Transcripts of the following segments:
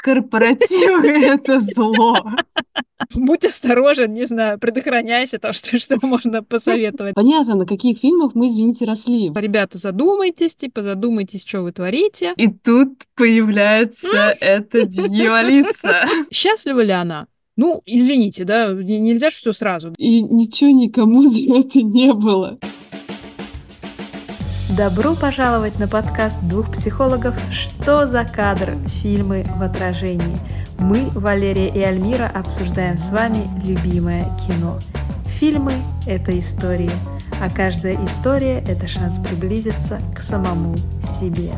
Корпоративы — это зло. Будь осторожен, не знаю, предохраняйся, то что, что можно посоветовать. Понятно, на каких фильмах мы, извините, росли. Ребята, задумайтесь, типа, задумайтесь, что вы творите. И тут появляется эта дьяволица. Счастлива ли она? Ну, извините, да, нельзя же все сразу. И ничего никому за это не было. Добро пожаловать на подкаст двух психологов «Что за кадр? Фильмы в отражении». Мы, Валерия и Альмира, обсуждаем с вами любимое кино. Фильмы – это истории, а каждая история – это шанс приблизиться к самому себе.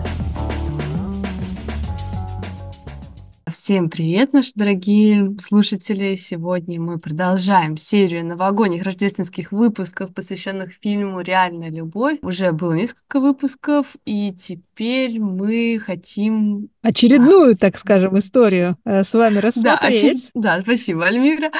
Всем привет, наши дорогие слушатели! Сегодня мы продолжаем серию новогодних рождественских выпусков, посвященных фильму «Реальная любовь». Уже было несколько выпусков, и теперь мы хотим... Очередную, так скажем, историю э, с вами рассмотреть. Да, да, спасибо, Альмира.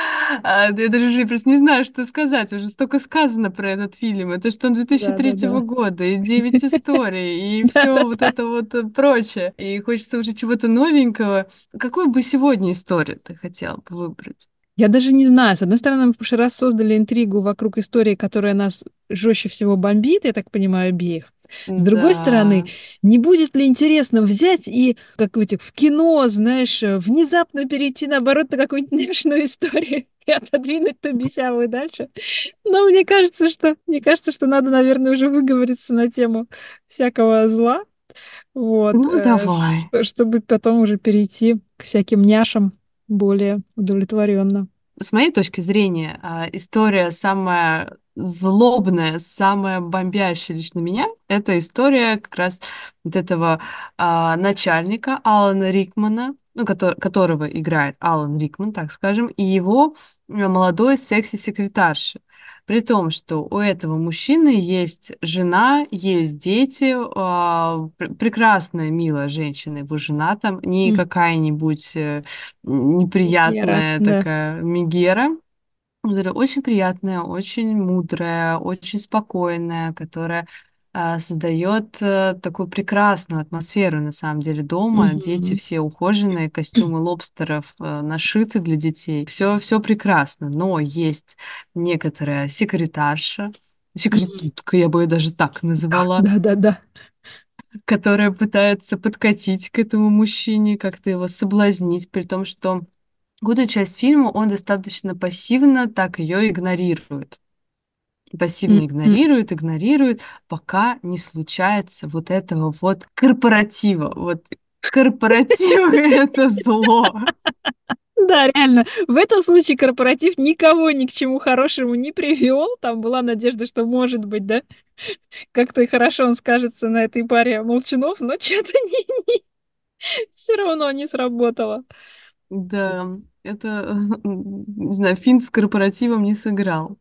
А, я даже уже просто не знаю, что сказать. Уже столько сказано про этот фильм. Это что он 2003 да, да, да. года, и 9 историй, и все вот это вот прочее. И хочется уже чего-то новенького какую бы сегодня историю ты хотел бы выбрать? Я даже не знаю. С одной стороны, мы в прошлый раз создали интригу вокруг истории, которая нас жестче всего бомбит, я так понимаю, обеих. С другой да. стороны, не будет ли интересно взять и, как в этих, в кино, знаешь, внезапно перейти, наоборот, на какую-нибудь нежную историю и отодвинуть ту бесявую дальше? Но мне кажется, что, мне кажется, что надо, наверное, уже выговориться на тему всякого зла, вот. Ну, э, давай. Чтобы потом уже перейти к всяким няшам более удовлетворенно. С моей точки зрения, а, история самая злобная, самая бомбящая лично меня, это история как раз вот этого а, начальника Алана Рикмана, ну, который, которого играет Алан Рикман, так скажем, и его молодой секси-секретарши. При том, что у этого мужчины есть жена, есть дети, э, прекрасная, милая женщина, его жена там, не mm. какая-нибудь э, неприятная Мегера, такая да. Мегера, очень приятная, очень мудрая, очень спокойная, которая а, создает э, такую прекрасную атмосферу на самом деле дома. Mm-hmm. Дети все ухоженные, костюмы лобстеров э, нашиты для детей. Все, все прекрасно. Но есть некоторая секретарша, секретутка, mm-hmm. я бы ее даже так называла. Да, да, да. Которая пытается подкатить к этому мужчине, как-то его соблазнить, при том, что какую часть фильма он достаточно пассивно так ее игнорирует пассивно mm-hmm. игнорирует, игнорирует, пока не случается вот этого вот корпоратива. Вот корпоратив — это зло. Да, реально. В этом случае корпоратив никого ни к чему хорошему не привел. Там была надежда, что может быть, да, как-то и хорошо он скажется на этой паре молчунов, но что-то не, не... все равно не сработало. Да, это, не знаю, финт с корпоративом не сыграл.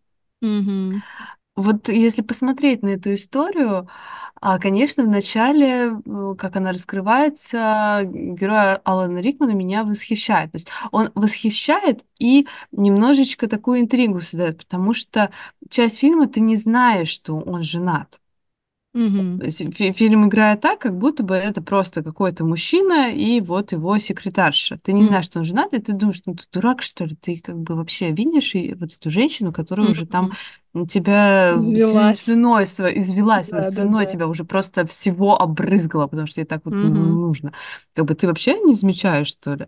Вот если посмотреть на эту историю, а, конечно, в начале, как она раскрывается, герой Алана Рикмана меня восхищает. То есть он восхищает и немножечко такую интригу создает, потому что часть фильма ты не знаешь, что он женат. Есть фи- фильм играет так, как будто бы это просто какой-то мужчина и вот его секретарша. Ты не знаешь, что он женат, и ты думаешь, ну ты дурак, что ли? Ты как бы вообще видишь и вот эту женщину, которая уже там тебя Извелась. слюной извелась, Да, да, слюной да. тебя уже просто всего обрызгала, потому что ей так вот Мгм. нужно. Как бы ты вообще не замечаешь, что ли?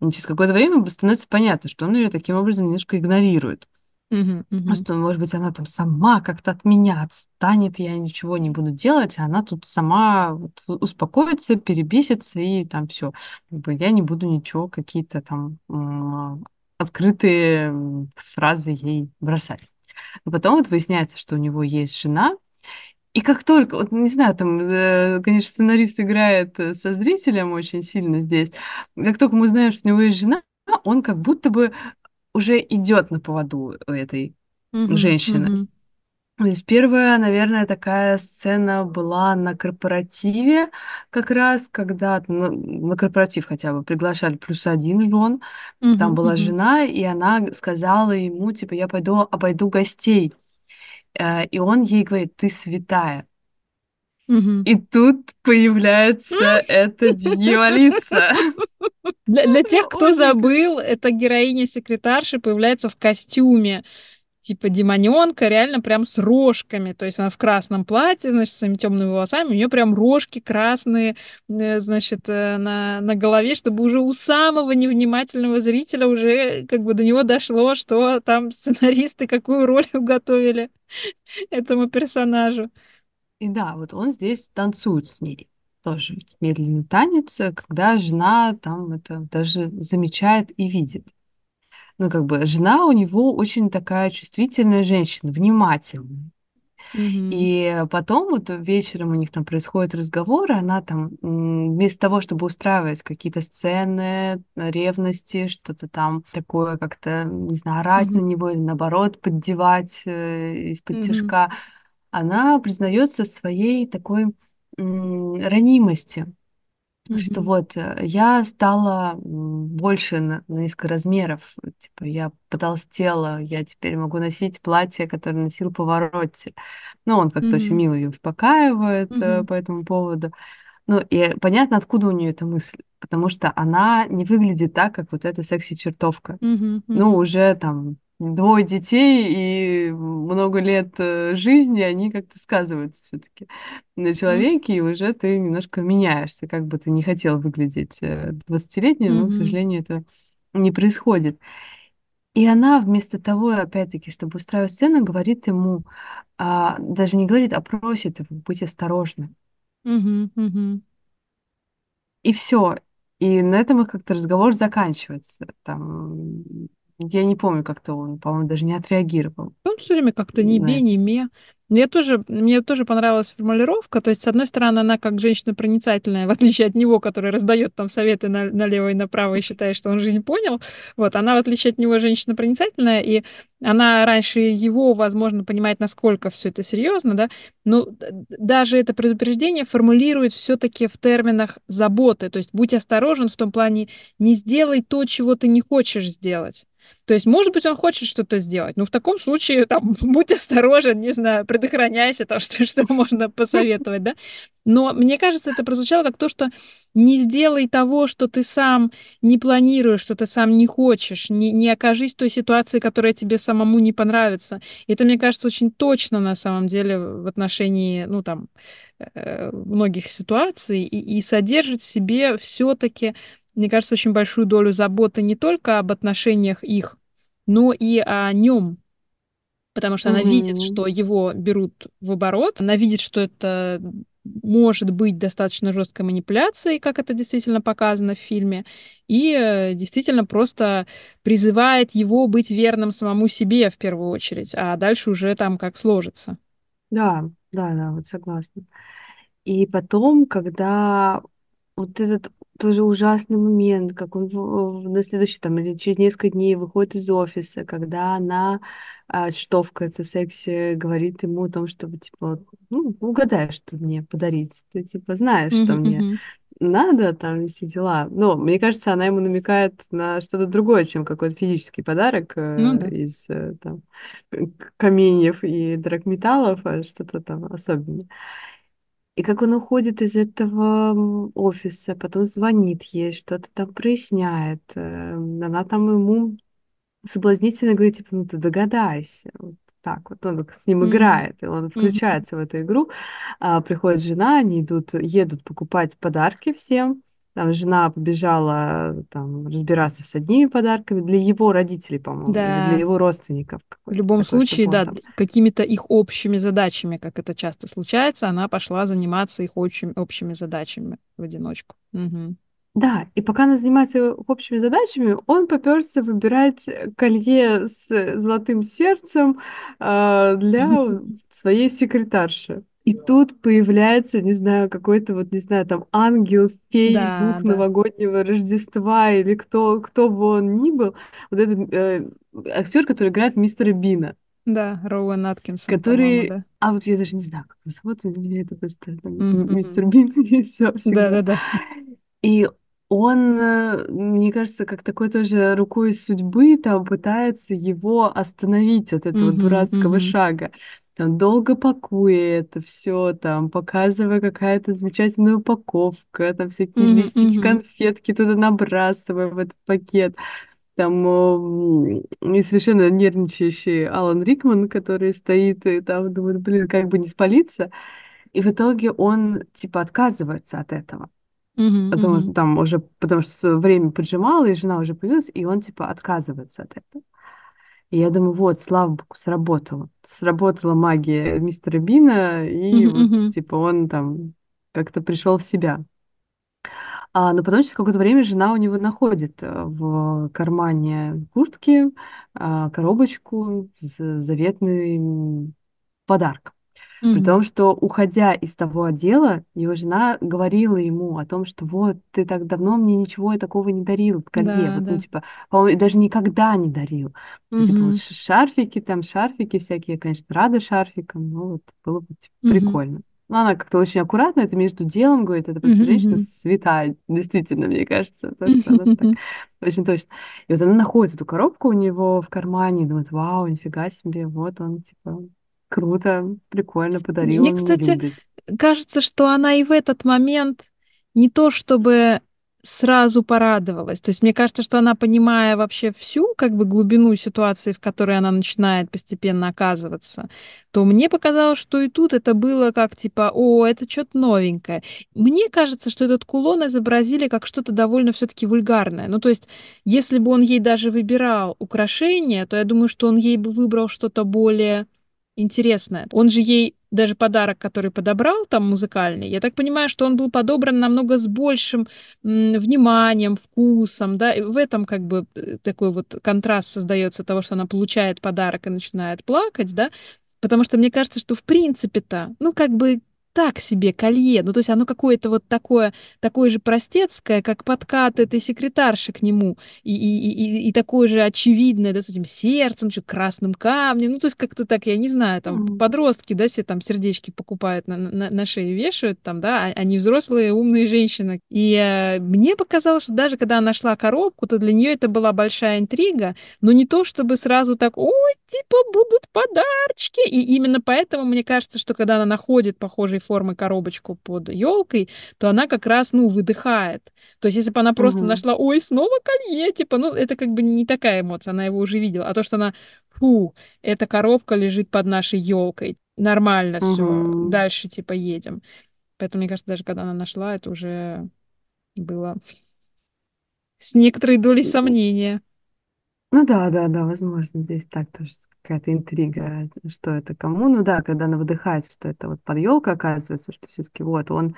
Через какое-то время становится понятно, что он ее таким образом немножко игнорирует. Мгм, мгм. Что, может быть, она там сама как-то от меня отстанет, я ничего не буду делать, а она тут сама вот успокоится, перебесится, и там все. Я не буду ничего, какие-то там открытые фразы ей бросать. Но потом вот выясняется, что у него есть жена, и как только, вот не знаю, там, э, конечно, сценарист играет э, со зрителем очень сильно здесь, как только мы узнаем, что у него есть жена, он как будто бы уже идет на поводу этой Мгм, женщины. мгм. То есть первая, наверное, такая сцена была на корпоративе, как раз, когда на, на корпоратив хотя бы приглашали плюс один жен, там Мгм, была мгм. жена, и она сказала ему, типа, я пойду обойду гостей. Э, И он ей говорит, ты святая. Мгм. И тут появляется эта дьяволица. Для, для тех, кто забыл, эта героиня-секретарша появляется в костюме типа демоненка, реально прям с рожками. То есть она в красном платье, значит, с своими темными волосами, у нее прям рожки красные, э, значит, э, на, на голове, чтобы уже у самого невнимательного зрителя уже как бы до него дошло, что там сценаристы какую роль уготовили этому персонажу. И да, вот он здесь танцует с ней. Тоже медленный танец, э, когда жена там это даже замечает и видит. Ну, как бы жена у него очень такая чувствительная женщина, внимательная. Мгм. И потом вот вечером у них там происходит разговор, и она там вместо того, чтобы устраивать какие-то сцены ревности, что-то там такое как-то, не знаю, орать на Мгм. него или наоборот поддевать э, из-под Мгм. тишка, она признается своей такой ранимости что Мгм. вот э, я стала больше на, на несколько размеров, типа я потолстела, я теперь могу носить платье, которое носил Паваротти. Ну, он как-то очень Мгм. мило ее успокаивает Мгм. по этому поводу. Ну, и понятно, откуда у нее эта мысль, потому что она не выглядит так, как вот эта секси-чертовка. Мгм. Ну, уже там двое детей и много лет э, жизни, они как-то сказываются все-таки на человеке, и уже ты немножко меняешься, как бы ты не хотел выглядеть э, 20-летним, но, к Мгм. сожалению, это не происходит. И она вместо того, опять-таки, чтобы устраивать сцену, говорит ему, а, даже не говорит, а просит его быть осторожным. Мгм. И все. И на этом их как-то разговор заканчивается. Там, я не помню, как-то он, по-моему, даже не отреагировал Он все время как-то не бе, не ме. Мне тоже, мне тоже понравилась формулировка. То есть, с одной стороны, она как женщина проницательная, в отличие от него, который раздает там советы на, налево и направо и считает, что он же не понял. Вот, она, в отличие от него, женщина проницательная, и она раньше его, возможно, понимает, насколько все это серьезно, да. Но д- даже это предупреждение формулирует все-таки в терминах заботы. То есть, будь осторожен в том плане, не сделай то, чего ты не хочешь сделать. То есть, может быть, он хочет что-то сделать, но в таком случае, там, будь осторожен, не знаю, предохраняйся, там, что, что можно посоветовать, да. Но мне кажется, это прозвучало как то, что не сделай того, что ты сам не планируешь, что ты сам не хочешь, не, не окажись в той ситуации, которая тебе самому не понравится. И это, мне кажется, очень точно на самом деле в отношении, ну, там, э, многих ситуаций и, и содержит в себе все-таки мне кажется, очень большую долю заботы не только об отношениях их, но и о нем, потому что она видит, что его берут в оборот, она видит, что это может быть достаточно жесткой манипуляцией, как это действительно показано в фильме, и э, действительно просто призывает его быть верным самому себе в первую очередь, а дальше уже там как сложится. Да, да, да, вот согласна. И потом, когда вот этот тоже ужасный момент, как он в- в- на следующий там или через несколько дней выходит из офиса, когда она, а, чертовка эта секси, говорит ему о том, чтобы, типа, ну, угадай, что мне подарить. Ты, типа, знаешь, что Мгм, мне мгм. надо, там, все дела. Но, мне кажется, она ему намекает на что-то другое, чем какой-то физический подарок Ну э, да. из, э, там, к- каменьев и драгметаллов, а что-то там особенное. И как он уходит из этого офиса, потом звонит ей, что-то там проясняет. э, Она там ему соблазнительно говорит, типа, ну ты догадайся. Вот так вот он с ним Мгм, играет, и он включается в эту игру. А, приходит жена, они идут, едут покупать подарки всем. Там жена побежала там разбираться с одними подарками для его родителей, по-моему, или для Да, его родственников В любом такой, случае, да, там какими-то их общими задачами, как это часто случается, она пошла заниматься их общим, общими задачами в одиночку. Мгм. Да, и пока она занимается общими задачами, он попёрся выбирать э, колье с э, золотым сердцем а, для своей секретарши. И тут появляется, не знаю, какой-то вот, не знаю, там ангел, фей, Да, дух да, новогоднего Рождества или кто, кто бы он ни был. Вот этот э, актер, который играет мистера Бина, да, Роуэн Аткинсон, который... да. А вот я даже не знаю, как его зовут, у меня это просто там, мгм. мистер Бин и все Да, всегда. да, да. И он, э, мне кажется, как такой тоже рукой судьбы там пытается его остановить от этого Мгм, дурацкого мгм. шага. Там долго пакуя это все, там показывая какая-то замечательная упаковка, там всякие Мгм, листики, мгм, конфетки туда набрасывая в этот пакет. Там и совершенно нервничающий Алан Рикман, который стоит и там думает, блин, как бы не спалиться. И в итоге он типа отказывается от этого. мгм, Потому что мгм. там уже, потому что время поджимало, и жена уже появилась, и он типа отказывается от этого. И я думаю, вот, слава богу, сработало. Сработала магия мистера Бина, и вот, типа, он там как-то пришел в себя. А, но потом через какое-то время жена у него находит э, в кармане куртки а, коробочку с заветным подарком. При том, что, уходя из того отдела, его жена говорила ему о том, что вот, ты так давно мне ничего такого не дарил, колье. Да, Вот, ну, да. типа, по-моему, даже никогда не дарил. То, типа, вот шарфики, там, шарфики всякие, я, конечно, рада шарфикам, но вот было бы, типа, мгм, прикольно. Но она как-то очень аккуратно, это между делом, говорит, это просто мгм, женщина святая, действительно, мне кажется, то, что она так, очень точно. И вот она находит эту коробку у него в кармане, и думает, вау, нифига себе, вот он, типа, Круто, прикольно, подарил, Мне, кстати, любит. кажется, что она и в этот момент не то чтобы сразу порадовалась. То есть мне кажется, что она, понимая вообще всю как бы глубину ситуации, в которой она начинает постепенно оказываться, то мне показалось, что и тут это было как типа, о, это что-то новенькое. Мне кажется, что этот кулон изобразили как что-то довольно все-таки вульгарное. Ну, то есть, если бы он ей даже выбирал украшения, то я думаю, что он ей бы выбрал что-то более интересное. Он же ей даже подарок, который подобрал, там музыкальный, я так понимаю, что он был подобран намного с большим вниманием, вкусом, да, и в этом как бы э, такой вот контраст создается того, что она получает подарок и начинает плакать, да, потому что мне кажется, что в принципе-то, ну, как бы так себе колье, ну, то есть оно какое-то вот такое, такое же простецкое, как подкат этой секретарши к нему, и, и, и, и такое же очевидное, да, с этим сердцем, чуть красным камнем, ну, то есть как-то так, я не знаю, там, подростки, да, себе там сердечки покупают, на, на, на шее вешают, там, да, а, а не взрослые умные женщины. И э, мне показалось, что даже когда она нашла коробку, то для нее это была большая интрига, но не то, чтобы сразу так, ой, типа, будут подарочки, и именно поэтому мне кажется, что когда она находит похожей формы коробочку под елкой, то она как раз, ну, выдыхает. То есть, если бы она просто Мгм. нашла, ой, снова колье, типа, ну, это как бы не такая эмоция, она его уже видела. А то, что она, фу, эта коробка лежит под нашей елкой, нормально все, Мгм. дальше, типа, едем. Поэтому, мне кажется, даже когда она нашла, это уже было с некоторой долей сомнения. Ну да, да, да, возможно, здесь так тоже какая-то интрига, что это кому. Ну да, когда она выдыхает, что это вот под елкой оказывается, что все-таки вот он,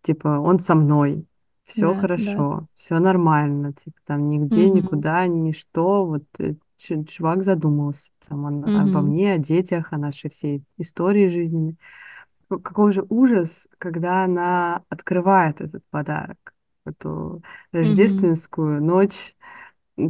типа, он со мной, все Да, да. хорошо, все нормально, типа там нигде, Угу, никуда, ничто, вот э, чу- чувак задумался там он обо угу, мне, о детях, о нашей всей истории жизненной. Ка- Какой же ужас, когда она открывает этот подарок, эту угу, рождественскую ночь,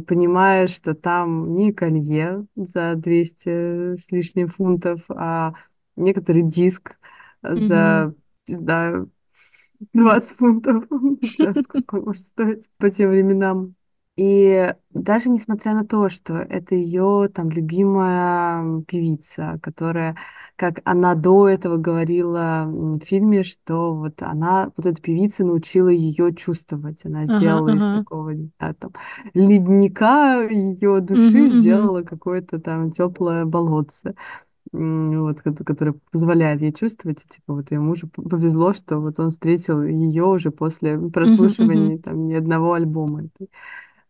понимая, что там не колье за 200 с лишним фунтов, а некоторый диск угу, за, не знаю, 20 фунтов. Не знаю, сколько может стоить по тем временам. И даже несмотря на то, что это ее там любимая певица, которая, как она до этого говорила в фильме, что вот она, вот эта певица научила ее чувствовать. Она ага, сделала из ага, такого, знаю, там, ледника ее угу, души, угу, сделала какое-то там теплое болотце вот, ко- которая позволяет ей чувствовать, и, типа, вот ее мужу повезло, что вот он встретил ее уже после угу, угу, прослушивания там ни одного альбома этой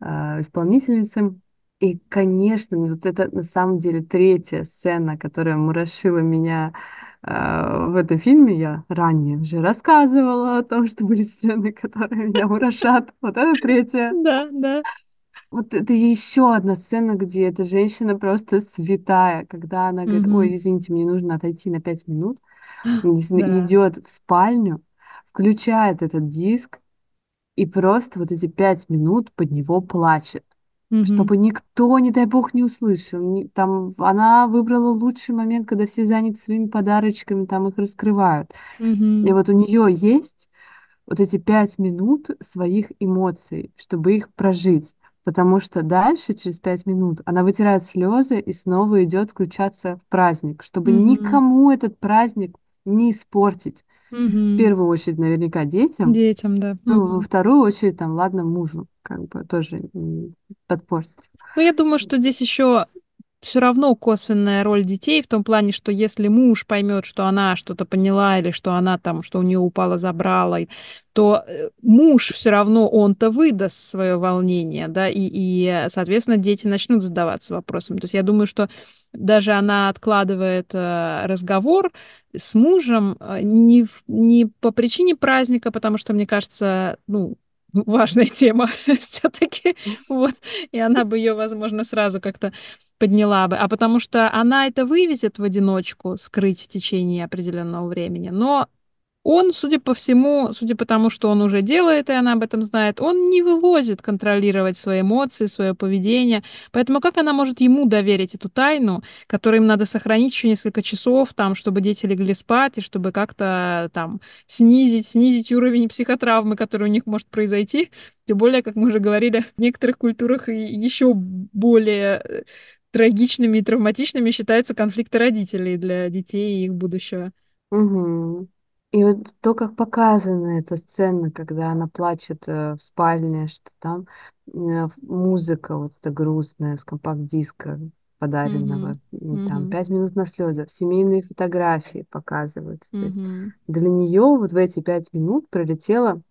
исполнительницы. И, конечно, вот это на самом деле третья сцена, которая мурашила меня а, в этом фильме. Я ранее уже рассказывала о том, что были сцены, которые меня мурашат. Вот это третья. да, да, Вот это еще одна сцена, где эта женщина просто святая, когда она говорит, ой, извините, мне нужно отойти на пять минут, идет в спальню, включает этот диск и просто вот эти пять минут под него плачет, угу, чтобы никто, не дай бог, не услышал. Там она выбрала лучший момент, когда все заняты своими подарочками, там их раскрывают. И угу, вот у нее есть вот эти пять минут своих эмоций, чтобы их прожить. потому что дальше, через пять минут, она вытирает слезы и снова идет включаться в праздник, чтобы Мгм. никому этот праздник не испортить. В Мгм. первую очередь, наверняка, детям, Детям, да. ну, во Мгм. вторую очередь, там, ладно, мужу, как бы тоже подпортить. Ну, я думаю, что здесь еще все равно косвенная роль детей в том плане, что если муж поймет, что она что-то поняла или что она там, что у нее упало забрала, то э, муж все равно он-то выдаст свое волнение, да, и, и, соответственно, дети начнут задаваться вопросом. То есть я думаю, что даже она откладывает э, разговор с мужем э, не, не по причине праздника, потому что, мне кажется, ну, важная тема все-таки, вот, и она бы ее, возможно, сразу как-то подняла бы, а потому что она это вывезет в одиночку, скрыть в течение определенного времени. Но он, судя по всему, судя по тому, что он уже делает, и она об этом знает, он не вывозит контролировать свои эмоции, свое поведение. Поэтому как она может ему доверить эту тайну, которую им надо сохранить еще несколько часов, там, чтобы дети легли спать, и чтобы как-то там снизить, снизить уровень психотравмы, который у них может произойти. Тем более, как мы уже говорили, в некоторых культурах еще более э, трагичными и травматичными считаются конфликты родителей для детей и их будущего. Мгм. И вот то, как показана эта сцена, когда она плачет э, в спальне, что там э, музыка вот эта грустная с компакт-диска подаренного, и там Мгм. пять минут на слезы, семейные фотографии показываются. То есть для нее вот в эти пять минут пролетела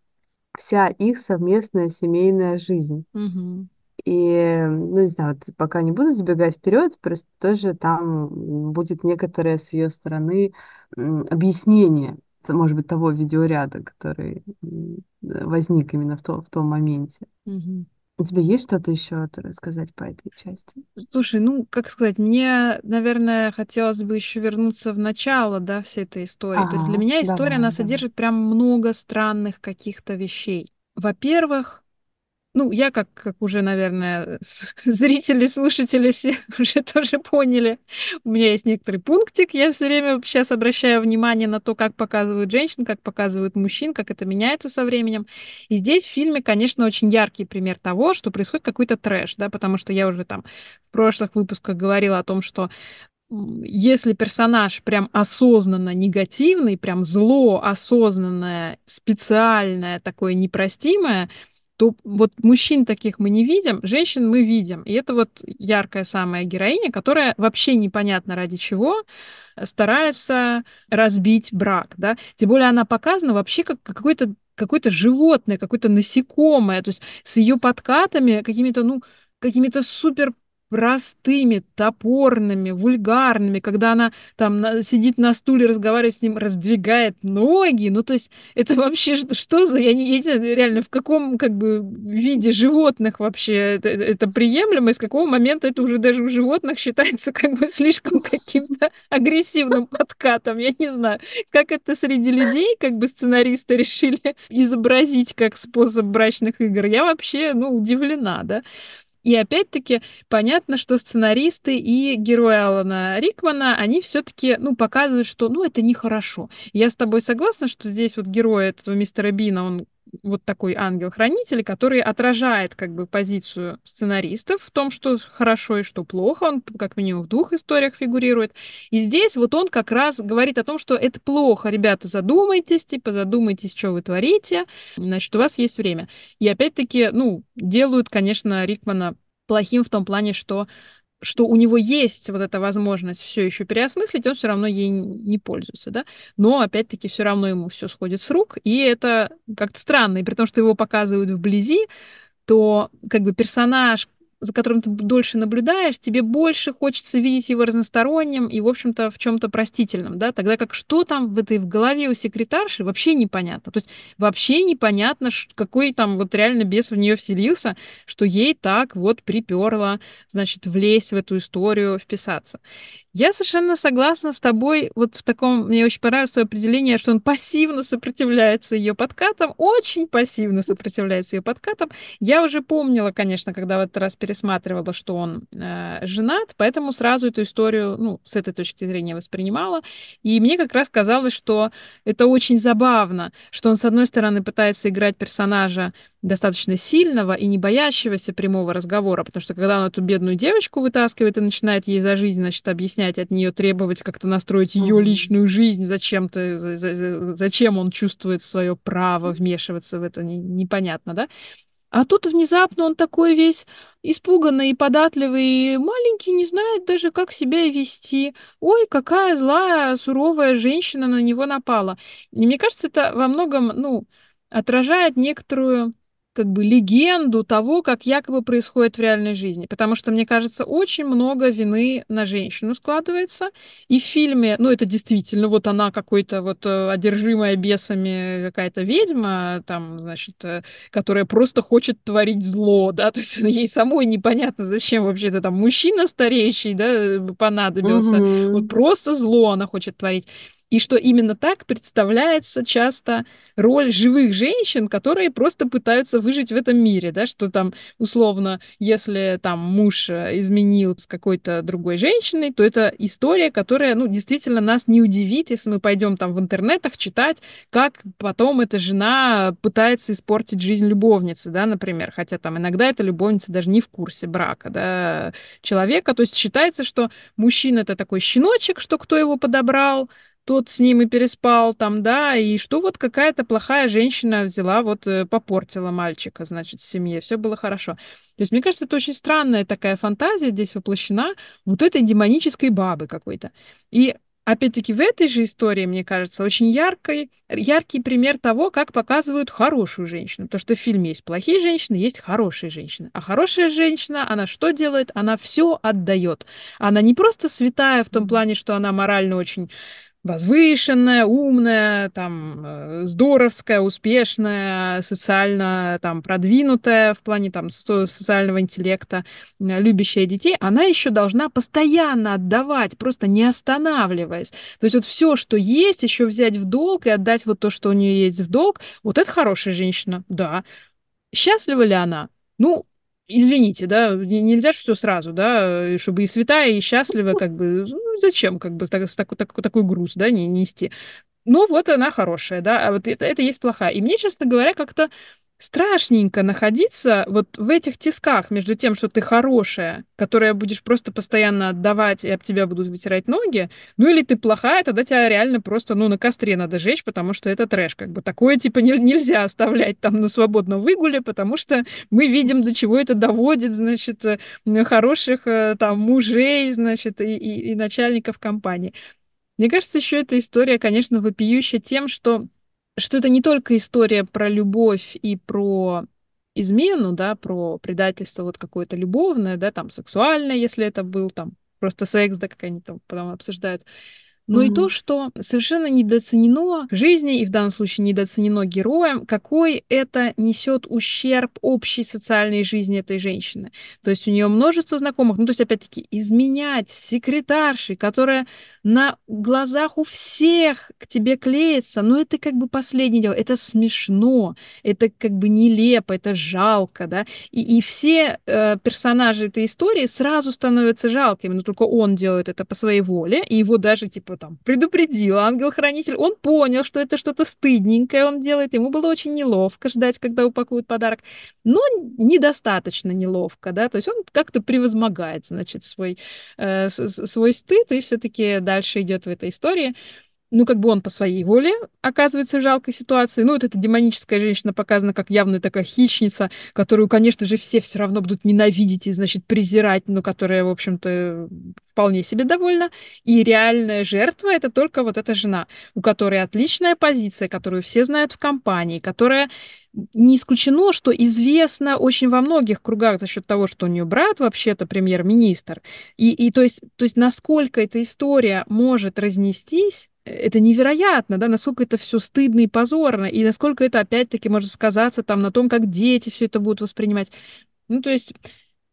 вся их совместная семейная жизнь. Мгм. И, ну, не знаю, вот пока не буду забегать вперед, просто тоже там будет некоторое с ее стороны объяснение, может быть, того видеоряда, который э, возник именно в, то, в том моменте. Мгм. У тебя есть что-то еще сказать по этой части? Слушай, ну, как сказать, мне, наверное, хотелось бы еще вернуться в начало, да, всей этой истории. То есть для меня история, давай, она давай. содержит прям много странных каких-то вещей. Во-первых, Ну, я, как, как уже, наверное, зрители, слушатели все уже тоже поняли, у меня есть некоторый пунктик. Я все время сейчас обращаю внимание на то, как показывают женщин, как показывают мужчин, как это меняется со временем. И здесь в фильме, конечно, очень яркий пример того, что происходит какой-то трэш, да, потому что я уже там в прошлых выпусках говорила о том, что если персонаж прям осознанно негативный, прям зло осознанное, специальное, такое непростимое, то вот мужчин таких мы не видим, женщин мы видим. И это вот яркая самая героиня, которая вообще непонятно ради чего старается разбить брак, да. Тем более она показана вообще как какой-то какое-то животное, какое-то насекомое, то есть с ее подкатами какими-то, ну, какими-то супер простыми, топорными, вульгарными, когда она там на- сидит на стуле, разговаривает с ним, раздвигает ноги, ну, то есть это вообще что, что за, я не, я не знаю, реально, в каком, как бы, виде животных вообще это, это приемлемо, и с какого момента это уже даже у животных считается как бы слишком каким-то агрессивным подкатом, я не знаю, как это среди людей, как бы сценаристы решили изобразить как способ брачных игр, я вообще, ну, удивлена, да, и опять-таки понятно, что сценаристы и герои Алана Рикмана, они все-таки, ну, показывают, что, ну, это нехорошо. Я с тобой согласна, что здесь вот герой этого мистера Бина, он вот такой ангел-хранитель, который отражает как бы позицию сценаристов в том, что хорошо и что плохо. Он как минимум в двух историях фигурирует. И здесь вот он как раз говорит о том, что это плохо. Ребята, задумайтесь, типа, задумайтесь, что вы творите. Значит, у вас есть время. И опять-таки, ну, делают, конечно, Рикмана плохим в том плане, что что у него есть вот эта возможность все еще переосмыслить, он все равно ей не пользуется, да. Но опять-таки все равно ему все сходит с рук, и это как-то странно. И при том, что его показывают вблизи, то как бы персонаж, за которым ты дольше наблюдаешь, тебе больше хочется видеть его разносторонним и, в общем-то, в чем-то простительном, да, тогда как что там в этой в голове у секретарши, вообще непонятно. То есть вообще непонятно, какой там вот реально бес в нее вселился, что ей так вот приперло, значит, влезть в эту историю, вписаться. Я совершенно согласна с тобой вот в таком, мне очень понравилось твое определение, что он пассивно сопротивляется ее подкатам, очень пассивно сопротивляется ее подкатам. Я уже помнила, конечно, когда в этот раз пересматривала, что он э, женат, поэтому сразу эту историю, ну, с этой точки зрения воспринимала. И мне как раз казалось, что это очень забавно, что он, с одной стороны, пытается играть персонажа достаточно сильного и не боящегося прямого разговора, потому что когда он эту бедную девочку вытаскивает и начинает ей за жизнь, значит, объяснять от нее, требовать как-то настроить ее личную жизнь, зачем-то, зачем он чувствует свое право вмешиваться в это, непонятно, да? А тут внезапно он такой весь испуганный и податливый, и маленький, не знает даже, как себя вести. Ой, какая злая, суровая женщина на него напала. И мне кажется, это во многом, ну, отражает некоторую как бы легенду того, как якобы происходит в реальной жизни. Потому что, мне кажется, очень много вины на женщину складывается. И в фильме, ну, это действительно, вот она какой-то вот э, одержимая бесами какая-то ведьма, там, значит, э, которая просто хочет творить зло, да, то есть ей самой непонятно, зачем вообще это там мужчина стареющий, да, понадобился. Угу. Вот просто зло она хочет творить. И что именно так представляется часто роль живых женщин, которые просто пытаются выжить в этом мире, да, что там условно, если там муж э, изменил с какой-то другой женщиной, то это история, которая, ну, действительно нас не удивит, если мы пойдем там в интернетах читать, как потом эта жена пытается испортить жизнь любовницы, да, например, хотя там иногда эта любовница даже не в курсе брака, да, человека, то есть считается, что мужчина это такой щеночек, что кто его подобрал, тот с ним и переспал там, да, и что вот какая-то плохая женщина взяла, вот э, попортила мальчика, значит, в семье, все было хорошо. То есть, мне кажется, это очень странная такая фантазия здесь воплощена вот этой демонической бабы какой-то. И опять-таки в этой же истории, мне кажется, очень яркий, яркий пример того, как показывают хорошую женщину. То, что в фильме есть плохие женщины, есть хорошие женщины. А хорошая женщина, она что делает? Она все отдает. Она не просто святая в том плане, что она морально очень возвышенная, умная, там, э, здоровская, успешная, социально там продвинутая в плане там социального интеллекта, любящая детей, она еще должна постоянно отдавать, просто не останавливаясь. То есть вот все, что есть, еще взять в долг и отдать вот то, что у нее есть в долг, вот это хорошая женщина, да. Счастлива ли она? Ну, извините, да, нельзя же все сразу, да, чтобы и святая, и счастлива, как бы, ну, зачем, как бы, так, так, так, такой груз, да, не нести. Ну, вот она хорошая, да, а вот это, это есть плохая. И мне, честно говоря, как-то страшненько находиться вот в этих тисках между тем, что ты хорошая, которая будешь просто постоянно отдавать, и об тебя будут вытирать ноги, ну или ты плохая, тогда тебя реально просто, ну, на костре надо жечь, потому что это трэш, как бы такое, типа, не, нельзя оставлять там на свободном выгуле, потому что мы видим, до чего это доводит, значит, э, хороших э, там мужей, значит, и, и, и начальников компании. Мне кажется, еще эта история, конечно, вопиющая тем, что что это не только история про любовь и про измену, да, про предательство вот какое-то любовное, да, там, сексуальное, если это был там просто секс, да, как они там потом обсуждают, но mm-hmm. и то, что совершенно недооценено жизни, и в данном случае недооценено героем, какой это несет ущерб общей социальной жизни этой женщины. То есть у нее множество знакомых, ну то есть опять-таки изменять секретаршей, которая на глазах у всех к тебе клеится, но это как бы последнее дело, это смешно, это как бы нелепо, это жалко, да, и, и все э, персонажи этой истории сразу становятся жалкими, но только он делает это по своей воле, и его даже типа там предупредил ангел-хранитель, он понял, что это что-то стыдненькое он делает, ему было очень неловко ждать, когда упакуют подарок, но недостаточно неловко, да, то есть он как-то превозмогает, значит, свой, э, свой стыд, и все-таки дальше идет в этой истории ну, как бы он по своей воле оказывается в жалкой ситуации. Ну, вот эта демоническая женщина показана как явная такая хищница, которую, конечно же, все все равно будут ненавидеть и, значит, презирать, но которая, в общем-то, вполне себе довольна. И реальная жертва — это только вот эта жена, у которой отличная позиция, которую все знают в компании, которая не исключено, что известно очень во многих кругах за счет того, что у нее брат вообще-то премьер-министр. И, и то, есть, то есть насколько эта история может разнестись, это невероятно, да, насколько это все стыдно и позорно, и насколько это опять-таки может сказаться там на том, как дети все это будут воспринимать. Ну, то есть,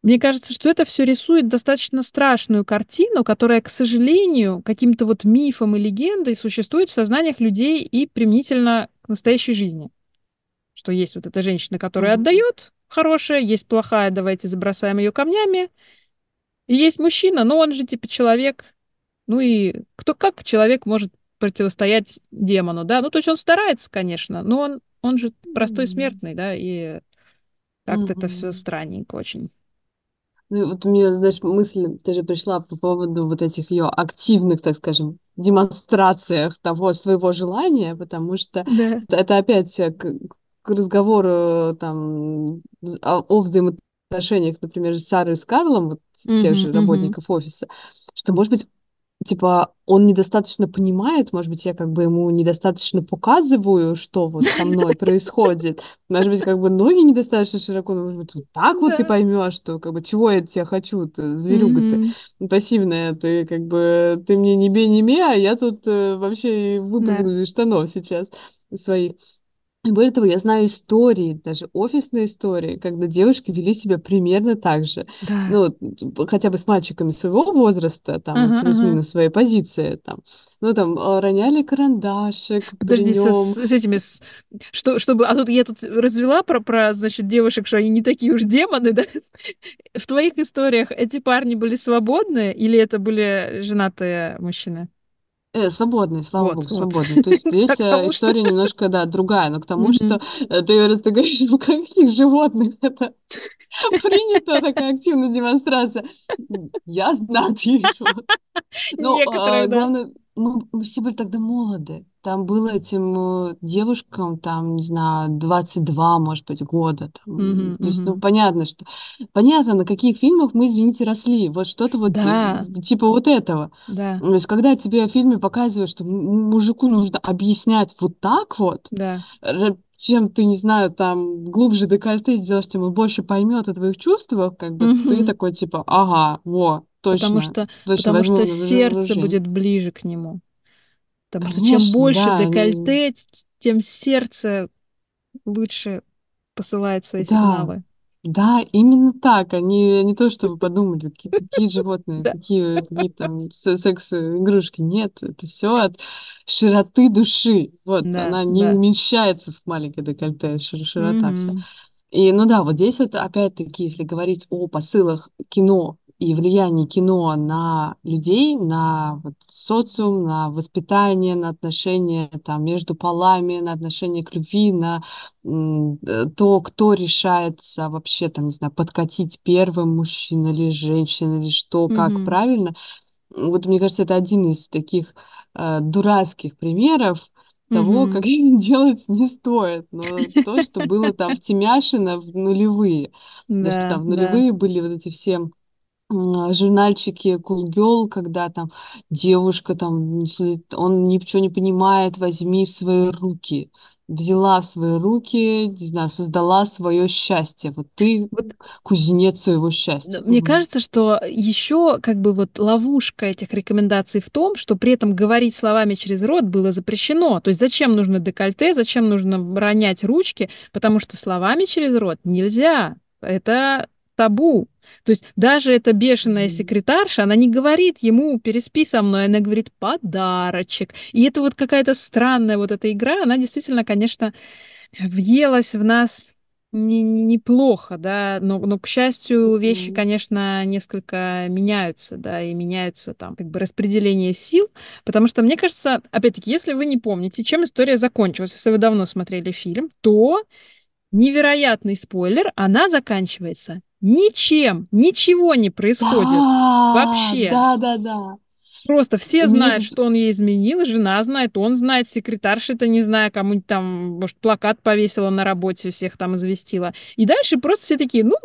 мне кажется, что это все рисует достаточно страшную картину, которая, к сожалению, каким-то вот мифом и легендой существует в сознаниях людей и применительно к настоящей жизни. Что есть вот эта женщина, которая mm-hmm. отдает хорошая, есть плохая, давайте забросаем ее камнями. И есть мужчина, но он же типа человек. Ну и кто как человек может противостоять демону, да. Ну, то есть он старается, конечно, но он, он же простой смертный, да, и Как-то это все странненько очень. Ну, и вот мне, знаешь, мысль тоже пришла по поводу вот этих ее активных, так скажем, демонстрациях того своего желания, потому что Да. это, это опять э, к, к разговору там о, о взаимоотношениях, например, Сары с Карлом, вот тех Мгм, же работников офиса, что, может быть, типа, он недостаточно понимает, может быть, я как бы ему недостаточно показываю, что вот со мной происходит. Может быть, как бы ноги недостаточно широко, может быть, вот так вот ты поймешь, что как бы чего я тебя хочу, ты, зверюга ты Мгм. пассивная, ты как бы, ты мне не бей, не ме, а я тут э, вообще выпрыгну из штанов сейчас своих. И более того, я знаю истории, даже офисные истории, когда девушки вели себя примерно так же. Да. Ну, хотя бы с мальчиками своего возраста, там, ага. плюс-минус своей позиции, там. Ну, там, а, роняли карандашик Подожди, со- с, с этими, с- что, чтобы, а тут я тут развела про, про, значит, девушек, что они не такие уж демоны, да? В твоих историях эти парни были свободные или это были женатые мужчины? Э, свободные, слава Вот, богу, вот. свободные. То есть здесь э, история немножко, да, другая, но к тому, что э, ты, раз ты говоришь, ну, каких животных это принято, такая активная демонстрация. Я знаю таких животных. Ну, а, главное, мы, мы все были тогда молоды. Там было этим э, девушкам, там, не знаю, 22, может быть, года. Там. Мгм, То есть, ну, мгм. понятно, что... Понятно, на каких фильмах мы, извините, росли. Вот что-то вот э, Да, типа вот этого. да, То есть, когда тебе в фильме показывают, что м- мужику нужно объяснять вот так вот, да. р- чем ты, не знаю, там, глубже декольте сделаешь, тем он больше поймет о твоих чувствах, как бы ты Мгм. такой, типа, ага, во, Потому точно, что, точно потому что сердце вооружение. будет ближе к нему. Потому что чем Конечно, больше да, они... декольте, тем сердце лучше посылает свои Да, сигналы. да, именно так. Они не то, что вы подумали, какие, какие животные, какие, какие там се- секс-игрушки. Нет, это все от широты души. Вот, да, она не да. умещается в маленькое декольте, шир- широта вся. Мгм. И, ну да, вот здесь вот опять-таки, если говорить о посылах кино и влиянии кино на людей, на вот, социум, на воспитание, на отношения там, между полами, на отношение к любви, на э, то, кто решается вообще, там, не знаю, подкатить первым, мужчина или женщина, или что, как Мгм. правильно. Вот мне кажется, это один из таких э, дурацких примеров того, как Мгм. делать не стоит. Но то, что было там втемяшено в нулевые. Даже Да, там в нулевые были вот эти все м, журнальчики Cool Girl, когда там девушка там, если он ничего не понимает, возьми в свои руки. Взяла в свои руки, не знаю, создала свое счастье. Вот ты Вот кузнец своего Ну, счастья. Мне Мгм. кажется, что еще как бы вот ловушка этих рекомендаций в том, что при этом говорить словами через рот было запрещено. То есть зачем нужно декольте, зачем нужно ронять ручки, потому что словами через рот нельзя. Это табу. То есть даже эта бешеная секретарша, она не говорит ему «переспи со мной», она говорит «подарочек». И это вот какая-то странная вот эта игра, она действительно, конечно, въелась в нас не- не- неплохо, да, но, но, к счастью, вещи, конечно, несколько меняются, да, и меняются там как бы распределение сил, потому что, мне кажется, опять-таки, если вы не помните, чем история закончилась, если вы давно смотрели фильм, то невероятный спойлер, она заканчивается ничем, ничего не происходит Да, вообще. да, да, да. Просто все знают, что он ей изменил, жена знает, он знает, секретарша-то не знаю, кому-нибудь там, может, плакат повесила на работе, всех там известила. И дальше просто все такие, ну,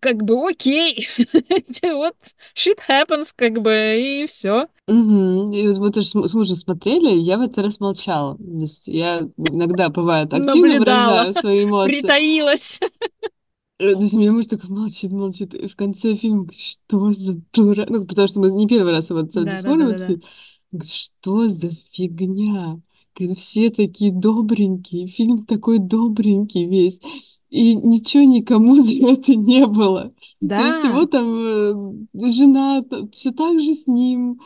как бы окей, вот shit happens, как бы, и все. Мгм. И вот мы тоже с му- с мужем смотрели, я в этот раз молчала. Я иногда, бывает, активно выражаю свои эмоции. притаилась. Э, То есть меня муж такой молчит, молчит. И в конце фильма говорит, что за дура... Ну, потому что мы не первый раз его смотрим этот Да-да-да-да-да. фильм. Он говорит, что за фигня? Говорит, все такие добренькие, фильм такой добренький весь. И ничего никому за это не было. То есть его Да, там э, жена все так же с ним,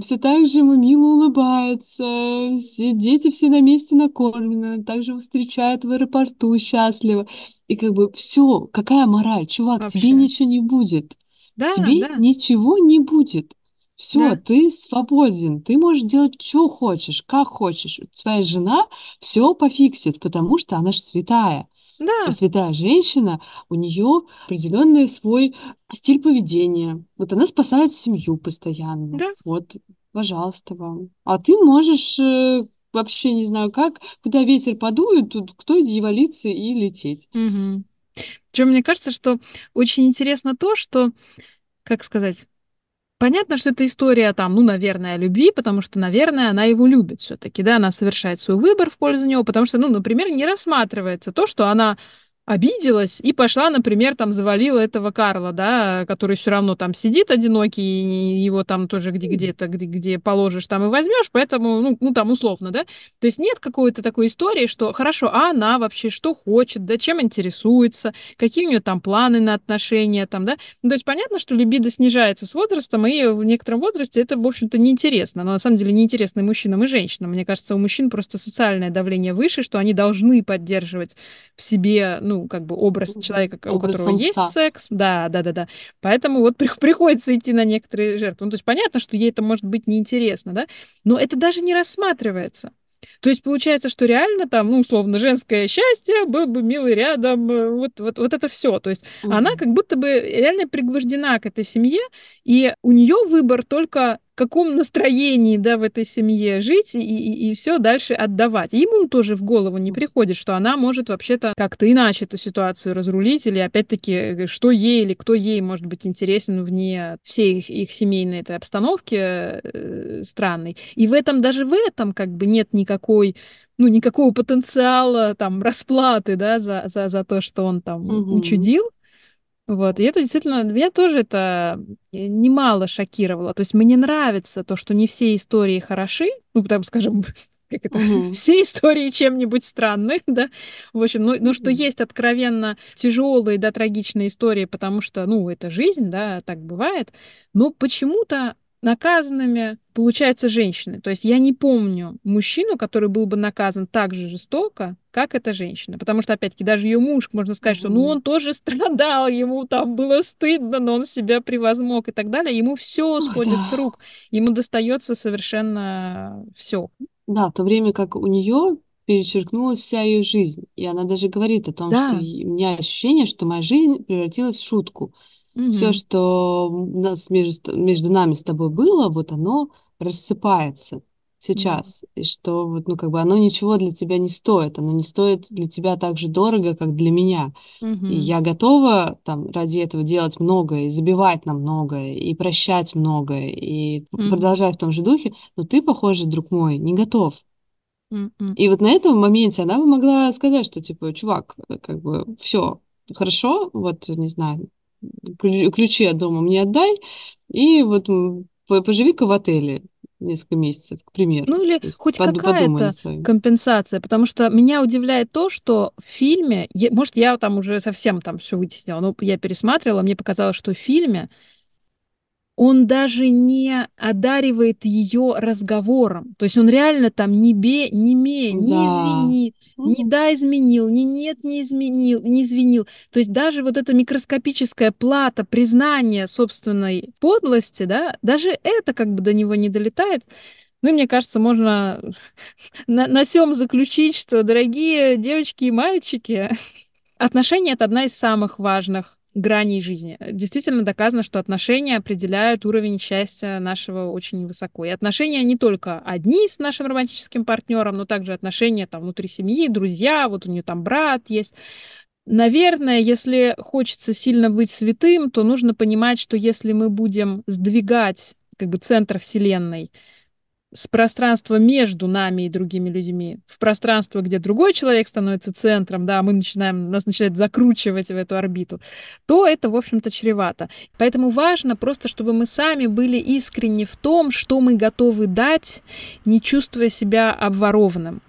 все так же ему мило улыбается, все дети все на месте накормлены, также его встречают в аэропорту счастливо. И как бы все, какая мораль? Чувак, тебе вообще. ничего не будет. Да, Тебе да, ничего не будет. Все, да. ты свободен, ты можешь делать, что хочешь, как хочешь. Твоя жена все пофиксит, потому что она же святая. Да. святая женщина, у нее определенный свой стиль поведения. Вот она спасает семью постоянно. Да. Вот, пожалуйста вам. А ты можешь э, вообще не знаю как, куда ветер подует, тут кто дьяволицы и лететь. Угу. Причем мне кажется, что очень интересно то, что, как сказать, Понятно, что это история там, ну, наверное, о любви, потому что, наверное, она его любит все-таки, да, она совершает свой выбор в пользу него, потому что, ну, например, не рассматривается то, что она обиделась и пошла, например, там завалила этого Карла, да, который все равно там сидит одинокий, и его там тоже где где-то, где, где положишь, там и возьмешь, поэтому, ну, ну, там условно, да. То есть нет какой-то такой истории, что хорошо, а она вообще что хочет, да, чем интересуется, какие у нее там планы на отношения, там, да. Ну, то есть понятно, что либидо снижается с возрастом, и в некотором возрасте это, в общем-то, неинтересно. Но на самом деле неинтересно и мужчинам, и женщинам. Мне кажется, у мужчин просто социальное давление выше, что они должны поддерживать в себе, ну, ну, как бы образ человека, образ у которого самца. есть секс. Да, да, да, да. Поэтому вот при, приходится идти на некоторые жертвы. Ну, то есть понятно, что ей это может быть неинтересно, да, но это даже не рассматривается. То есть получается, что реально там, ну, условно, женское счастье, был бы милый рядом, э, вот, вот, вот это все. То есть угу. она как будто бы реально пригвождена к этой семье, и у нее выбор только каком настроении, да, в этой семье жить и, и, и все дальше отдавать. ему тоже в голову не приходит, что она может вообще-то как-то иначе эту ситуацию разрулить, или опять-таки, э, что ей или кто ей может быть интересен вне всей их, их семейной этой обстановки э, странной. И в этом, даже в этом как бы нет никакой ну, никакого потенциала там расплаты, да, за, за, за то, что он там угу. учудил. Вот, и это действительно, меня тоже это э, немало шокировало. То есть мне нравится то, что не все истории хороши, ну, там, скажем, как это, угу. все истории чем-нибудь странны, да, в общем, ну, ну, что есть откровенно тяжелые, да, трагичные истории, потому что, ну, это жизнь, да, так бывает, но почему-то наказанными, получаются женщины. То есть я не помню мужчину, который был бы наказан так же жестоко, как эта женщина. Потому что, опять-таки, даже ее муж, можно сказать, что ну он тоже страдал, ему там было стыдно, но он себя превозмог и так далее. Ему все сходит да. с рук. Ему достается совершенно все. Да, в то время как у нее перечеркнулась вся ее жизнь. И она даже говорит о том, да. что у меня ощущение, что моя жизнь превратилась в шутку. Угу. Все, что у нас между, между нами с тобой было, вот оно рассыпается сейчас. Да. И что вот, ну, как бы оно ничего для тебя не стоит. Оно не стоит для тебя так же дорого, как для меня. Угу. И я готова там ради этого делать многое, и забивать на многое, и прощать многое, и угу. продолжать в том же духе. Но ты, похоже, друг мой, не готов. Mm-mm. И вот на этом моменте она бы могла сказать, что типа, чувак, как бы все хорошо, вот не знаю, ключи от дома мне отдай, и вот поживи-ка в отеле несколько месяцев, к примеру. Ну или хоть под, какая-то компенсация, потому что меня удивляет то, что в фильме, может, я там уже совсем там все вытеснила, но я пересматривала, мне показалось, что в фильме он даже не одаривает ее разговором. То есть он реально там не бе, не ме, не да. извини, не да изменил, не нет не изменил, не извинил. То есть даже вот эта микроскопическая плата признания собственной подлости, да, даже это как бы до него не долетает. Ну, и мне кажется, можно на, на сём заключить, что, дорогие девочки и мальчики, отношения — это одна из самых важных граней жизни. Действительно доказано, что отношения определяют уровень счастья нашего очень высоко. И отношения не только одни с нашим романтическим партнером, но также отношения там внутри семьи, друзья, вот у нее там брат есть. Наверное, если хочется сильно быть святым, то нужно понимать, что если мы будем сдвигать как бы центр Вселенной, с пространства между нами и другими людьми в пространство, где другой человек становится центром, да, мы начинаем, нас начинает закручивать в эту орбиту, то это, в общем-то, чревато. Поэтому важно просто, чтобы мы сами были искренни в том, что мы готовы дать, не чувствуя себя обворованным.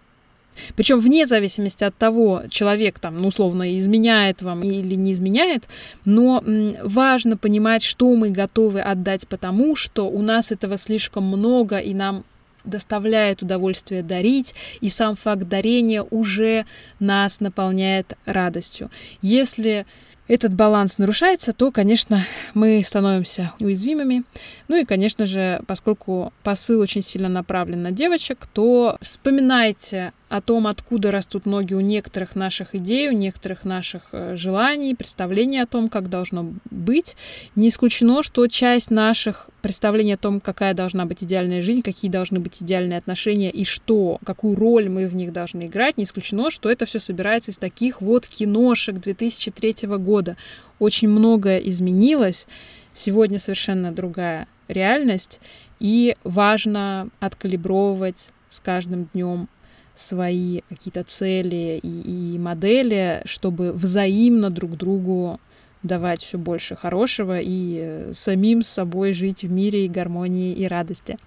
Причем вне зависимости от того, человек там, ну, условно, изменяет вам или не изменяет, но важно понимать, что мы готовы отдать потому, что у нас этого слишком много, и нам доставляет удовольствие дарить, и сам факт дарения уже нас наполняет радостью. Если этот баланс нарушается, то, конечно, мы становимся уязвимыми. Ну и, конечно же, поскольку посыл очень сильно направлен на девочек, то вспоминайте о том, откуда растут ноги у некоторых наших идей, у некоторых наших э, желаний, представлений о том, как должно быть. Не исключено, что часть наших представлений о том, какая должна быть идеальная жизнь, какие должны быть идеальные отношения и что, какую роль мы в них должны играть, не исключено, что это все собирается из таких вот киношек 2003 года. Очень многое изменилось. Сегодня совершенно другая реальность, и важно откалибровывать с каждым днем свои какие-то цели и, и модели, чтобы взаимно друг другу давать все больше хорошего и э, самим с собой жить в мире и гармонии и радости.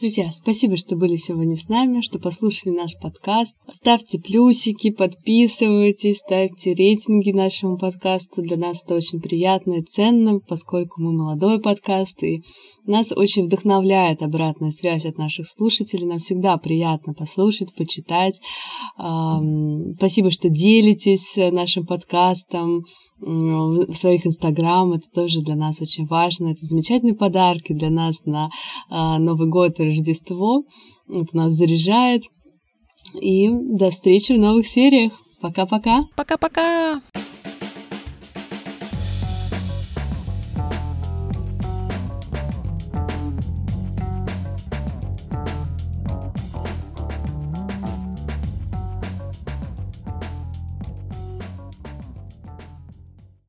Друзья, спасибо, что были сегодня с нами, что послушали наш подкаст. Ставьте плюсики, подписывайтесь, ставьте рейтинги нашему подкасту. Для нас это очень приятно и ценно, поскольку мы молодой подкаст, и нас очень вдохновляет обратная связь от наших слушателей. Нам всегда приятно послушать, почитать. Спасибо, что делитесь нашим подкастом в своих инстаграм. Это тоже для нас очень важно. Это замечательные подарки для нас на а, Новый год и Рождество. Это нас заряжает. И до встречи в новых сериях. Пока-пока. Пока-пока.